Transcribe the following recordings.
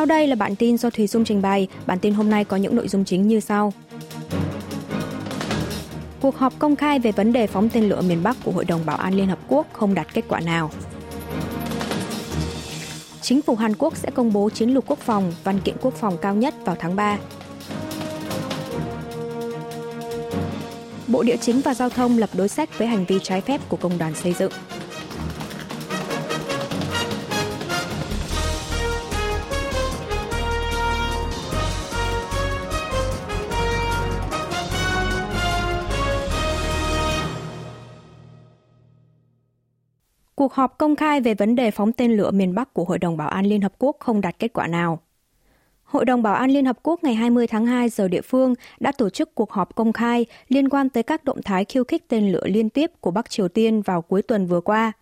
Sau đây là bản tin do Thùy Dung trình bày. Bản tin hôm nay có những nội dung chính như sau. Cuộc họp công khai về vấn đề phóng tên lửa miền Bắc của Hội đồng Bảo an Liên Hợp Quốc không đạt kết quả nào. Chính phủ Hàn Quốc sẽ công bố chiến lược quốc phòng, văn kiện quốc phòng cao nhất vào tháng 3. Bộ Địa chính và Giao thông lập đối sách với hành vi trái phép của công đoàn xây dựng. Cuộc họp công khai về vấn đề phóng tên lửa miền Bắc của Hội đồng Bảo an Liên Hợp Quốc không đạt kết quả nào. Hội đồng Bảo an Liên Hợp Quốc ngày 20 tháng 2 giờ địa phương đã tổ chức cuộc họp công khai liên quan tới các động thái khiêu khích tên lửa liên tiếp của Bắc Triều Tiên vào cuối tuần vừa qua.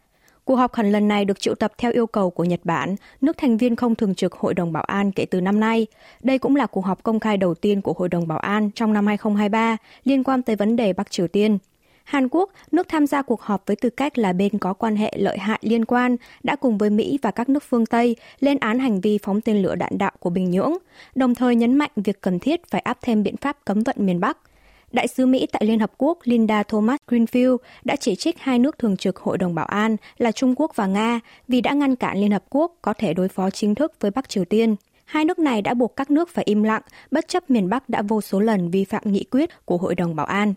Cuộc họp khẩn lần này được triệu tập theo yêu cầu của Nhật Bản, nước thành viên không thường trực Hội đồng Bảo an kể từ năm nay. Đây cũng là cuộc họp công khai đầu tiên của Hội đồng Bảo an trong năm 2023 liên quan tới vấn đề Bắc Triều Tiên. Hàn Quốc, nước tham gia cuộc họp với tư cách là bên có quan hệ lợi hại liên quan, đã cùng với Mỹ và các nước phương Tây lên án hành vi phóng tên lửa đạn đạo của Bình Nhưỡng, đồng thời nhấn mạnh việc cần thiết phải áp thêm biện pháp cấm vận miền Bắc. Đại sứ Mỹ tại Liên Hợp Quốc Linda Thomas Greenfield đã chỉ trích hai nước thường trực Hội đồng Bảo an là Trung Quốc và Nga vì đã ngăn cản Liên Hợp Quốc có thể đối phó chính thức với Bắc Triều Tiên. Hai nước này đã buộc các nước phải im lặng, bất chấp miền Bắc đã vô số lần vi phạm nghị quyết của Hội đồng Bảo an.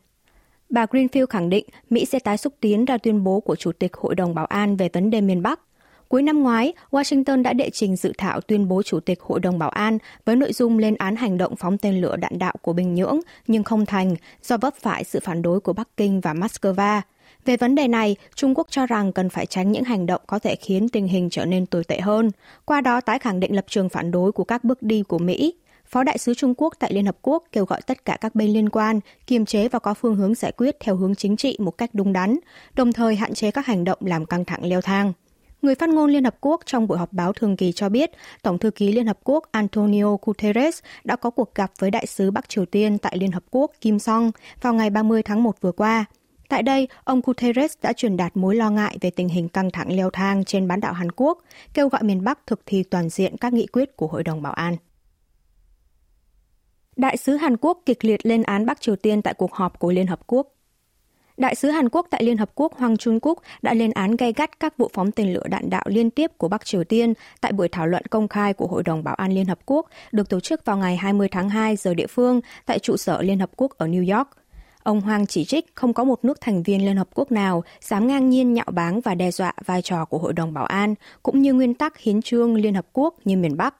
Bà Greenfield khẳng định Mỹ sẽ tái xúc tiến ra tuyên bố của Chủ tịch Hội đồng Bảo an về vấn đề miền Bắc. Cuối năm ngoái, Washington đã đệ trình dự thảo tuyên bố Chủ tịch Hội đồng Bảo an với nội dung lên án hành động phóng tên lửa đạn đạo của Bình Nhưỡng, nhưng không thành do vấp phải sự phản đối của Bắc Kinh và Moscow. Về vấn đề này, Trung Quốc cho rằng cần phải tránh những hành động có thể khiến tình hình trở nên tồi tệ hơn, qua đó tái khẳng định lập trường phản đối của các bước đi của Mỹ. Phó đại sứ Trung Quốc tại Liên Hợp Quốc kêu gọi tất cả các bên liên quan kiềm chế và có phương hướng giải quyết theo hướng chính trị một cách đúng đắn, đồng thời hạn chế các hành động làm căng thẳng leo thang. Người phát ngôn Liên Hợp Quốc trong buổi họp báo thường kỳ cho biết, Tổng thư ký Liên Hợp Quốc Antonio Guterres đã có cuộc gặp với đại sứ Bắc Triều Tiên tại Liên Hợp Quốc Kim Song vào ngày 30 tháng 1 vừa qua. Tại đây, ông Guterres đã truyền đạt mối lo ngại về tình hình căng thẳng leo thang trên bán đảo Hàn Quốc, kêu gọi miền Bắc thực thi toàn diện các nghị quyết của Hội đồng Bảo an. Đại sứ Hàn Quốc kịch liệt lên án Bắc Triều Tiên tại cuộc họp của Liên Hợp Quốc. Đại sứ Hàn Quốc tại Liên Hợp Quốc Hoàng Trung Quốc đã lên án gay gắt các vụ phóng tên lửa đạn đạo liên tiếp của Bắc Triều Tiên tại buổi thảo luận công khai của Hội đồng Bảo an Liên Hợp Quốc được tổ chức vào ngày 20 tháng 2 giờ địa phương tại trụ sở Liên Hợp Quốc ở New York. Ông Hoàng chỉ trích không có một nước thành viên Liên Hợp Quốc nào dám ngang nhiên nhạo báng và đe dọa vai trò của Hội đồng Bảo an, cũng như nguyên tắc hiến trương Liên Hợp Quốc như miền Bắc.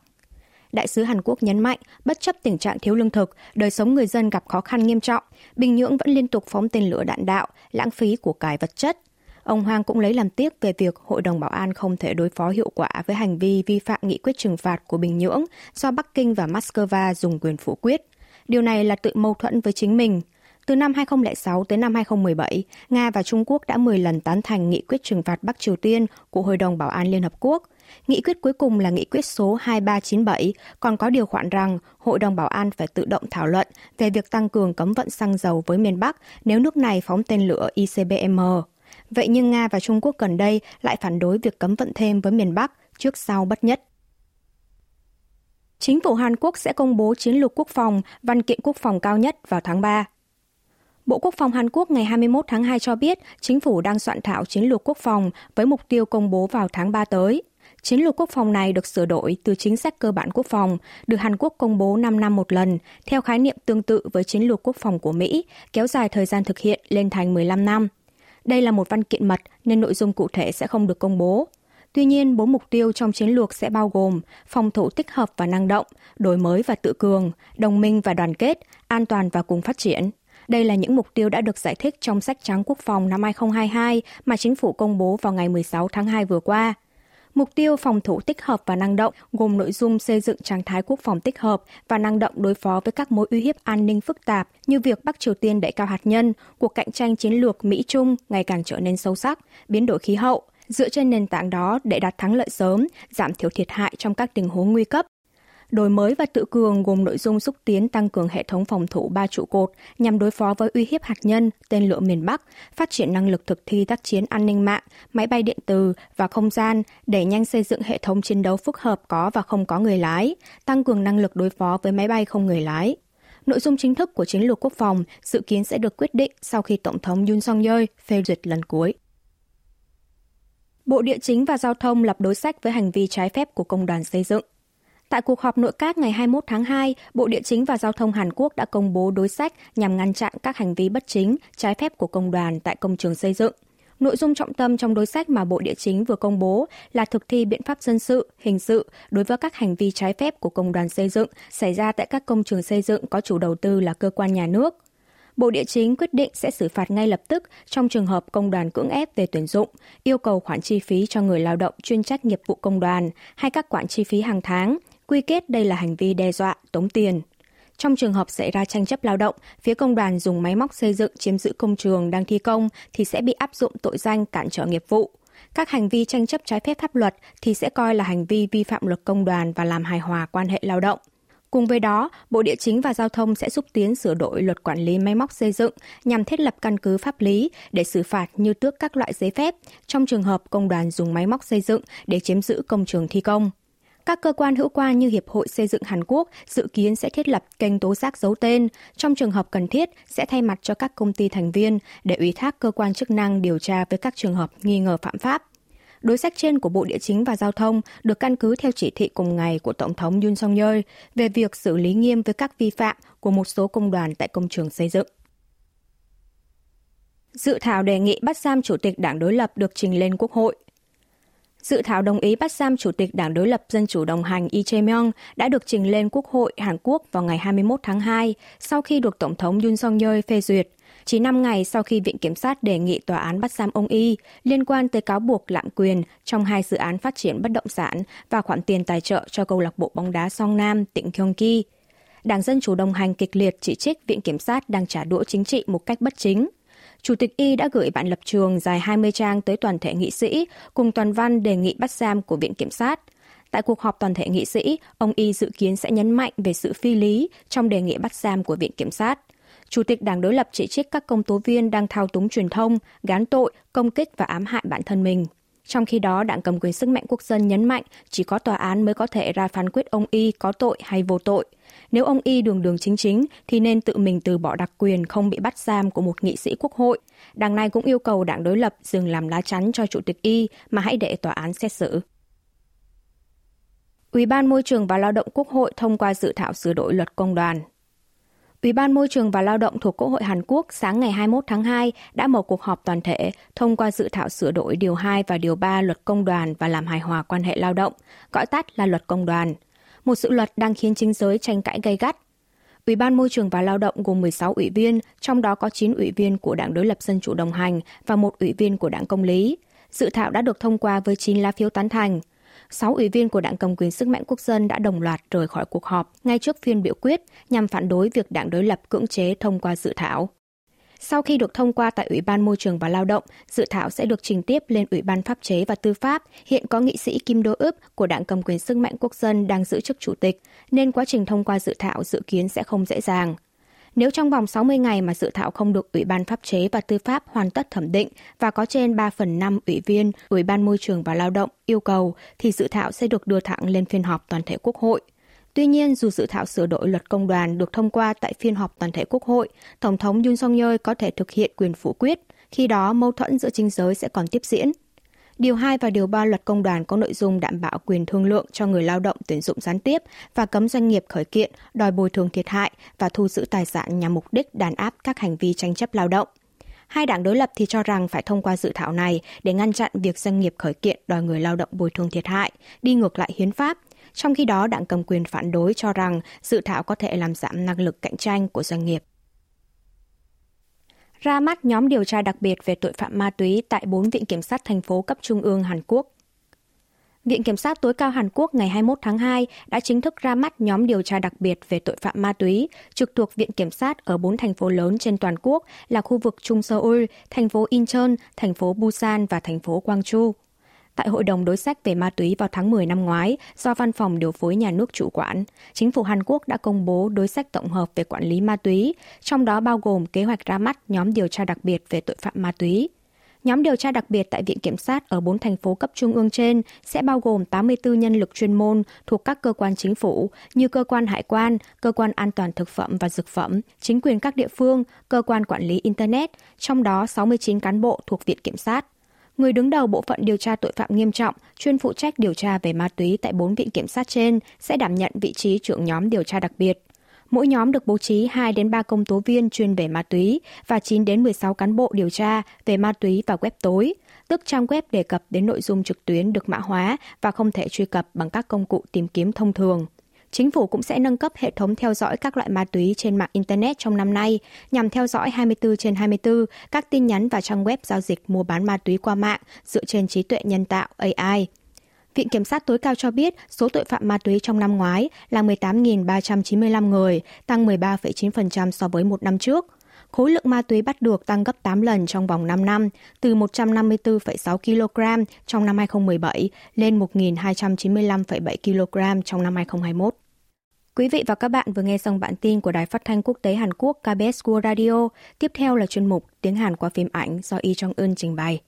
Đại sứ Hàn Quốc nhấn mạnh, bất chấp tình trạng thiếu lương thực, đời sống người dân gặp khó khăn nghiêm trọng, Bình Nhưỡng vẫn liên tục phóng tên lửa đạn đạo, lãng phí của cải vật chất. Ông Hoàng cũng lấy làm tiếc về việc Hội đồng Bảo an không thể đối phó hiệu quả với hành vi vi phạm nghị quyết trừng phạt của Bình Nhưỡng do Bắc Kinh và Moscow dùng quyền phủ quyết. Điều này là tự mâu thuẫn với chính mình. Từ năm 2006 tới năm 2017, Nga và Trung Quốc đã 10 lần tán thành nghị quyết trừng phạt Bắc Triều Tiên của Hội đồng Bảo an Liên Hợp Quốc. Nghị quyết cuối cùng là nghị quyết số 2397, còn có điều khoản rằng Hội đồng Bảo an phải tự động thảo luận về việc tăng cường cấm vận xăng dầu với miền Bắc nếu nước này phóng tên lửa ICBM. Vậy nhưng Nga và Trung Quốc gần đây lại phản đối việc cấm vận thêm với miền Bắc trước sau bất nhất. Chính phủ Hàn Quốc sẽ công bố chiến lược quốc phòng, văn kiện quốc phòng cao nhất vào tháng 3. Bộ Quốc phòng Hàn Quốc ngày 21 tháng 2 cho biết chính phủ đang soạn thảo chiến lược quốc phòng với mục tiêu công bố vào tháng 3 tới. Chiến lược quốc phòng này được sửa đổi từ chính sách cơ bản quốc phòng, được Hàn Quốc công bố 5 năm một lần, theo khái niệm tương tự với chiến lược quốc phòng của Mỹ, kéo dài thời gian thực hiện lên thành 15 năm. Đây là một văn kiện mật nên nội dung cụ thể sẽ không được công bố. Tuy nhiên, bốn mục tiêu trong chiến lược sẽ bao gồm phòng thủ tích hợp và năng động, đổi mới và tự cường, đồng minh và đoàn kết, an toàn và cùng phát triển. Đây là những mục tiêu đã được giải thích trong sách trắng quốc phòng năm 2022 mà chính phủ công bố vào ngày 16 tháng 2 vừa qua. Mục tiêu phòng thủ tích hợp và năng động gồm nội dung xây dựng trạng thái quốc phòng tích hợp và năng động đối phó với các mối uy hiếp an ninh phức tạp như việc Bắc Triều Tiên đẩy cao hạt nhân, cuộc cạnh tranh chiến lược Mỹ-Trung ngày càng trở nên sâu sắc, biến đổi khí hậu, dựa trên nền tảng đó để đạt thắng lợi sớm, giảm thiểu thiệt hại trong các tình huống nguy cấp. Đổi mới và tự cường gồm nội dung xúc tiến tăng cường hệ thống phòng thủ ba trụ cột nhằm đối phó với uy hiếp hạt nhân, tên lửa miền Bắc, phát triển năng lực thực thi tác chiến an ninh mạng, máy bay điện từ và không gian, để nhanh xây dựng hệ thống chiến đấu phức hợp có và không có người lái, tăng cường năng lực đối phó với máy bay không người lái. Nội dung chính thức của chiến lược quốc phòng dự kiến sẽ được quyết định sau khi Tổng thống Yoon song yeol phê duyệt lần cuối. Bộ Địa chính và Giao thông lập đối sách với hành vi trái phép của công đoàn xây dựng. Tại cuộc họp nội các ngày 21 tháng 2, Bộ Địa chính và Giao thông Hàn Quốc đã công bố đối sách nhằm ngăn chặn các hành vi bất chính, trái phép của công đoàn tại công trường xây dựng. Nội dung trọng tâm trong đối sách mà Bộ Địa chính vừa công bố là thực thi biện pháp dân sự, hình sự đối với các hành vi trái phép của công đoàn xây dựng xảy ra tại các công trường xây dựng có chủ đầu tư là cơ quan nhà nước. Bộ Địa chính quyết định sẽ xử phạt ngay lập tức trong trường hợp công đoàn cưỡng ép về tuyển dụng, yêu cầu khoản chi phí cho người lao động chuyên trách nghiệp vụ công đoàn hay các khoản chi phí hàng tháng, quy kết đây là hành vi đe dọa, tống tiền. Trong trường hợp xảy ra tranh chấp lao động, phía công đoàn dùng máy móc xây dựng chiếm giữ công trường đang thi công thì sẽ bị áp dụng tội danh cản trở nghiệp vụ. Các hành vi tranh chấp trái phép pháp luật thì sẽ coi là hành vi vi phạm luật công đoàn và làm hài hòa quan hệ lao động. Cùng với đó, Bộ Địa chính và Giao thông sẽ xúc tiến sửa đổi luật quản lý máy móc xây dựng nhằm thiết lập căn cứ pháp lý để xử phạt như tước các loại giấy phép trong trường hợp công đoàn dùng máy móc xây dựng để chiếm giữ công trường thi công. Các cơ quan hữu quan như Hiệp hội Xây dựng Hàn Quốc dự kiến sẽ thiết lập kênh tố giác giấu tên, trong trường hợp cần thiết sẽ thay mặt cho các công ty thành viên để ủy thác cơ quan chức năng điều tra với các trường hợp nghi ngờ phạm pháp. Đối sách trên của Bộ Địa chính và Giao thông được căn cứ theo chỉ thị cùng ngày của Tổng thống Yoon song yeol về việc xử lý nghiêm với các vi phạm của một số công đoàn tại công trường xây dựng. Dự thảo đề nghị bắt giam Chủ tịch Đảng đối lập được trình lên Quốc hội. Dự thảo đồng ý bắt giam Chủ tịch Đảng đối lập Dân chủ đồng hành Lee Jae-myung đã được trình lên Quốc hội Hàn Quốc vào ngày 21 tháng 2 sau khi được Tổng thống Yoon song yeol phê duyệt – chỉ 5 ngày sau khi Viện Kiểm sát đề nghị tòa án bắt giam ông Y liên quan tới cáo buộc lạm quyền trong hai dự án phát triển bất động sản và khoản tiền tài trợ cho câu lạc bộ bóng đá Song Nam tỉnh Gyeonggi. Đảng Dân Chủ đồng hành kịch liệt chỉ trích Viện Kiểm sát đang trả đũa chính trị một cách bất chính. Chủ tịch Y đã gửi bản lập trường dài 20 trang tới toàn thể nghị sĩ cùng toàn văn đề nghị bắt giam của Viện Kiểm sát. Tại cuộc họp toàn thể nghị sĩ, ông Y dự kiến sẽ nhấn mạnh về sự phi lý trong đề nghị bắt giam của Viện Kiểm sát. Chủ tịch Đảng đối lập chỉ trích các công tố viên đang thao túng truyền thông, gán tội, công kích và ám hại bản thân mình. Trong khi đó, đảng cầm quyền sức mạnh quốc dân nhấn mạnh chỉ có tòa án mới có thể ra phán quyết ông Y có tội hay vô tội. Nếu ông Y đường đường chính chính thì nên tự mình từ bỏ đặc quyền không bị bắt giam của một nghị sĩ quốc hội. Đảng này cũng yêu cầu đảng đối lập dừng làm lá chắn cho chủ tịch Y mà hãy để tòa án xét xử. Ủy ban Môi trường và Lao động Quốc hội thông qua dự thảo sửa đổi luật công đoàn. Ủy ban Môi trường và Lao động thuộc Quốc hội Hàn Quốc sáng ngày 21 tháng 2 đã mở cuộc họp toàn thể thông qua dự thảo sửa đổi Điều 2 và Điều 3 luật công đoàn và làm hài hòa quan hệ lao động, gọi tắt là luật công đoàn. Một dự luật đang khiến chính giới tranh cãi gay gắt. Ủy ban Môi trường và Lao động gồm 16 ủy viên, trong đó có 9 ủy viên của Đảng đối lập Dân chủ đồng hành và một ủy viên của Đảng Công lý. Dự thảo đã được thông qua với 9 lá phiếu tán thành – 6 ủy viên của Đảng Cầm quyền Sức mạnh Quốc dân đã đồng loạt rời khỏi cuộc họp ngay trước phiên biểu quyết nhằm phản đối việc đảng đối lập cưỡng chế thông qua dự thảo. Sau khi được thông qua tại Ủy ban Môi trường và Lao động, dự thảo sẽ được trình tiếp lên Ủy ban Pháp chế và Tư pháp. Hiện có nghị sĩ Kim Đô ướp của Đảng Cầm quyền Sức mạnh Quốc dân đang giữ chức chủ tịch, nên quá trình thông qua dự thảo dự kiến sẽ không dễ dàng. Nếu trong vòng 60 ngày mà dự thảo không được Ủy ban Pháp chế và Tư pháp hoàn tất thẩm định và có trên 3 phần 5 ủy viên Ủy ban Môi trường và Lao động yêu cầu, thì dự thảo sẽ được đưa thẳng lên phiên họp toàn thể Quốc hội. Tuy nhiên, dù dự thảo sửa đổi luật công đoàn được thông qua tại phiên họp toàn thể Quốc hội, Tổng thống Yoon song yeol có thể thực hiện quyền phủ quyết. Khi đó, mâu thuẫn giữa chính giới sẽ còn tiếp diễn. Điều 2 và Điều 3 luật công đoàn có nội dung đảm bảo quyền thương lượng cho người lao động tuyển dụng gián tiếp và cấm doanh nghiệp khởi kiện, đòi bồi thường thiệt hại và thu giữ tài sản nhằm mục đích đàn áp các hành vi tranh chấp lao động. Hai đảng đối lập thì cho rằng phải thông qua dự thảo này để ngăn chặn việc doanh nghiệp khởi kiện đòi người lao động bồi thường thiệt hại, đi ngược lại hiến pháp. Trong khi đó, đảng cầm quyền phản đối cho rằng dự thảo có thể làm giảm năng lực cạnh tranh của doanh nghiệp ra mắt nhóm điều tra đặc biệt về tội phạm ma túy tại bốn viện kiểm sát thành phố cấp trung ương Hàn Quốc. Viện Kiểm sát tối cao Hàn Quốc ngày 21 tháng 2 đã chính thức ra mắt nhóm điều tra đặc biệt về tội phạm ma túy trực thuộc Viện Kiểm sát ở bốn thành phố lớn trên toàn quốc là khu vực Trung Seoul, thành phố Incheon, thành phố Busan và thành phố Gwangju. Tại Hội đồng đối sách về ma túy vào tháng 10 năm ngoái, do Văn phòng Điều phối Nhà nước chủ quản, chính phủ Hàn Quốc đã công bố đối sách tổng hợp về quản lý ma túy, trong đó bao gồm kế hoạch ra mắt nhóm điều tra đặc biệt về tội phạm ma túy. Nhóm điều tra đặc biệt tại Viện Kiểm sát ở bốn thành phố cấp trung ương trên sẽ bao gồm 84 nhân lực chuyên môn thuộc các cơ quan chính phủ như cơ quan hải quan, cơ quan an toàn thực phẩm và dược phẩm, chính quyền các địa phương, cơ quan quản lý Internet, trong đó 69 cán bộ thuộc Viện Kiểm sát. Người đứng đầu bộ phận điều tra tội phạm nghiêm trọng, chuyên phụ trách điều tra về ma túy tại bốn viện kiểm sát trên sẽ đảm nhận vị trí trưởng nhóm điều tra đặc biệt. Mỗi nhóm được bố trí 2 đến 3 công tố viên chuyên về ma túy và 9 đến 16 cán bộ điều tra về ma túy và web tối, tức trang web đề cập đến nội dung trực tuyến được mã hóa và không thể truy cập bằng các công cụ tìm kiếm thông thường. Chính phủ cũng sẽ nâng cấp hệ thống theo dõi các loại ma túy trên mạng Internet trong năm nay nhằm theo dõi 24 trên 24 các tin nhắn và trang web giao dịch mua bán ma túy qua mạng dựa trên trí tuệ nhân tạo AI. Viện Kiểm sát tối cao cho biết số tội phạm ma túy trong năm ngoái là 18.395 người, tăng 13,9% so với một năm trước. Khối lượng ma túy bắt được tăng gấp 8 lần trong vòng 5 năm, từ 154,6 kg trong năm 2017 lên 1.295,7 kg trong năm 2021. Quý vị và các bạn vừa nghe xong bản tin của Đài Phát thanh Quốc tế Hàn Quốc KBS World Radio. Tiếp theo là chuyên mục Tiếng Hàn qua phim ảnh do Y Trong Eun trình bày.